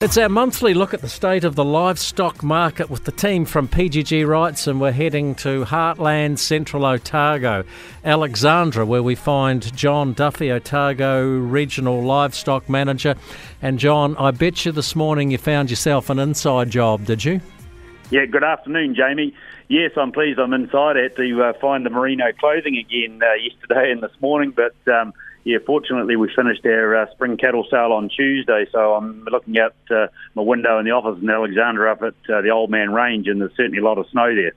It's our monthly look at the state of the livestock market with the team from PGG Wrightson, and we're heading to Heartland Central Otago, Alexandra, where we find John Duffy, Otago Regional Livestock Manager. And John, I bet you this morning you found yourself an inside job, did you? Yeah, good afternoon, Jamie. Yes, I'm pleased I'm inside. I had to uh, find the merino clothing again uh, yesterday and this morning, but um, yeah, fortunately we finished our uh, spring cattle sale on Tuesday, so I'm looking out uh, my window in the office in Alexandra up at uh, the Old Man Range, and there's certainly a lot of snow there.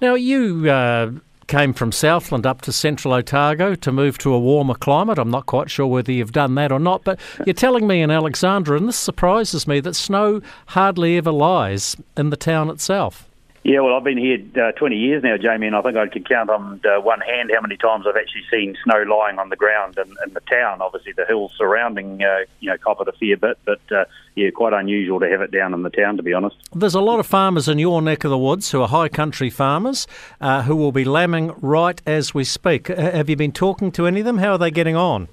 Now you uh, came from Southland up to central Otago to move to a warmer climate. I'm not quite sure whether you've done that or not, but you're telling me in Alexandra, and this surprises me, that snow hardly ever lies in the town itself. Yeah, well, I've been here uh, 20 years now, Jamie, and I think I could count on uh, one hand how many times I've actually seen snow lying on the ground in, in the town. Obviously, the hills surrounding, uh, you know, cop it a fair bit, but uh, yeah, quite unusual to have it down in the town, to be honest. There's a lot of farmers in your neck of the woods who are high country farmers uh, who will be lambing right as we speak. have you been talking to any of them? How are they getting on?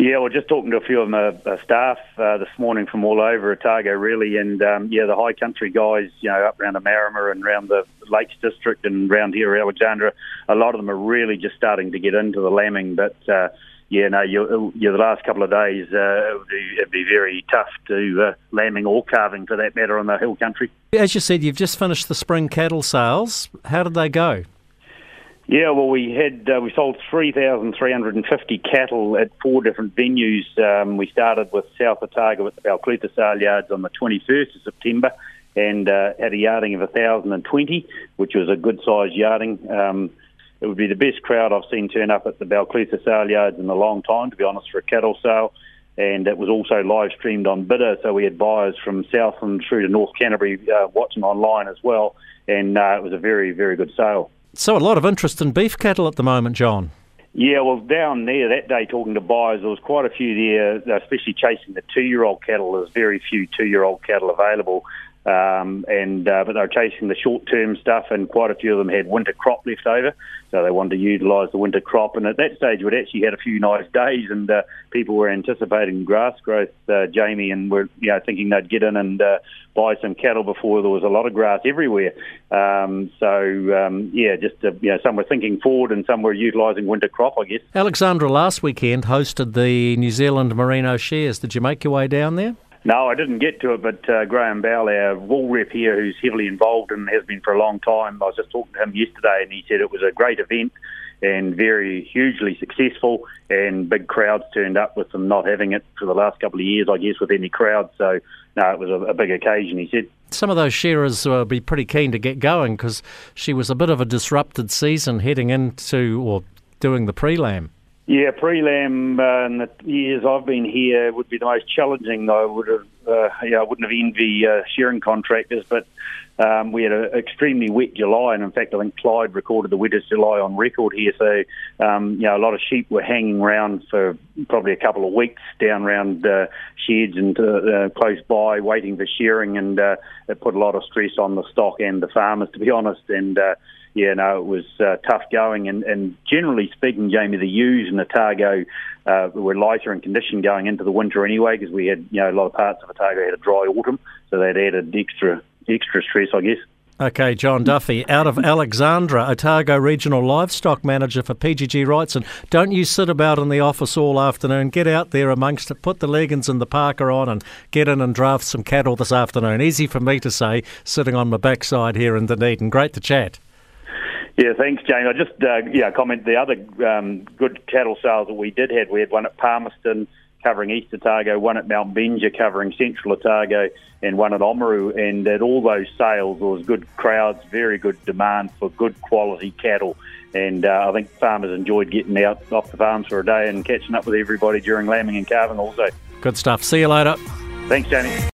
Yeah, well, just talking to a few of my staff uh, this morning from all over Otago, really, and um, yeah, the high country guys, you know, up around the Marama and around the Lakes District and around here, Alexandra, a lot of them are really just starting to get into the lambing. But uh, yeah, no, you, you, the last couple of days, uh, it would be, it'd be very tough to uh, lambing or calving, for that matter, on the hill country. As you said, you've just finished the spring cattle sales. How did they go? Yeah, well, we had uh, we sold three thousand three hundred and fifty cattle at four different venues. Um, we started with South Otago at the Balclutha Sale Yards on the twenty first of September, and uh, had a yarding of thousand and twenty, which was a good sized yarding. Um, it would be the best crowd I've seen turn up at the Balclutha Sale Yards in a long time, to be honest, for a cattle sale. And it was also live streamed on bidr, so we had buyers from South and through to North Canterbury uh, watching online as well. And uh, it was a very, very good sale. So, a lot of interest in beef cattle at the moment, John. Yeah, well, down there that day, talking to buyers, there was quite a few there, especially chasing the two-year-old cattle. There's very few two-year-old cattle available, um, and uh, but they were chasing the short-term stuff, and quite a few of them had winter crop left over, so they wanted to utilise the winter crop. And at that stage, we'd actually had a few nice days, and uh, people were anticipating grass growth, uh, Jamie, and were you know thinking they'd get in and uh, buy some cattle before there was a lot of grass everywhere. Um, so um, yeah, just uh, you know, some were thinking forward, and some were utilising winter crop, I guess. Alexandra last weekend hosted the New Zealand Merino Shears. Did you make your way down there? No, I didn't get to it, but uh, Graham Bell, our wool rep here, who's heavily involved and has been for a long time, I was just talking to him yesterday, and he said it was a great event and very hugely successful, and big crowds turned up with them not having it for the last couple of years, I guess, with any crowd. So, no, it was a, a big occasion, he said. Some of those shearers will be pretty keen to get going because she was a bit of a disrupted season heading into or doing the pre lamb. Yeah, pre-lamb uh, in the years I've been here would be the most challenging. I would have, uh, yeah, I wouldn't have envied uh, shearing contractors, but um, we had an extremely wet July, and in fact, I think Clyde recorded the wettest July on record here. So, um, you know, a lot of sheep were hanging around for probably a couple of weeks down around uh, sheds and uh, close by, waiting for shearing, and uh, it put a lot of stress on the stock and the farmers, to be honest. And uh, yeah, no, it was uh, tough going. And, and generally speaking, Jamie, the ewes and Otago uh, were lighter in condition going into the winter anyway, because we had, you know, a lot of parts of Otago had a dry autumn, so that added extra extra stress, I guess. Okay, John Duffy, out of Alexandra, Otago Regional Livestock Manager for PGG Wrightson. And Don't you sit about in the office all afternoon. Get out there amongst it, put the leggings and the parka on and get in and draft some cattle this afternoon. Easy for me to say, sitting on my backside here in Dunedin. Great to chat. Yeah, thanks, Jane. I just uh, yeah comment the other um, good cattle sales that we did have. We had one at Palmerston covering East Otago, one at Mount Benger covering Central Otago, and one at Oamaru. And at all those sales, there was good crowds, very good demand for good quality cattle. And uh, I think farmers enjoyed getting out off the farms for a day and catching up with everybody during lambing and calving also. Good stuff. See you later. Thanks, Jamie.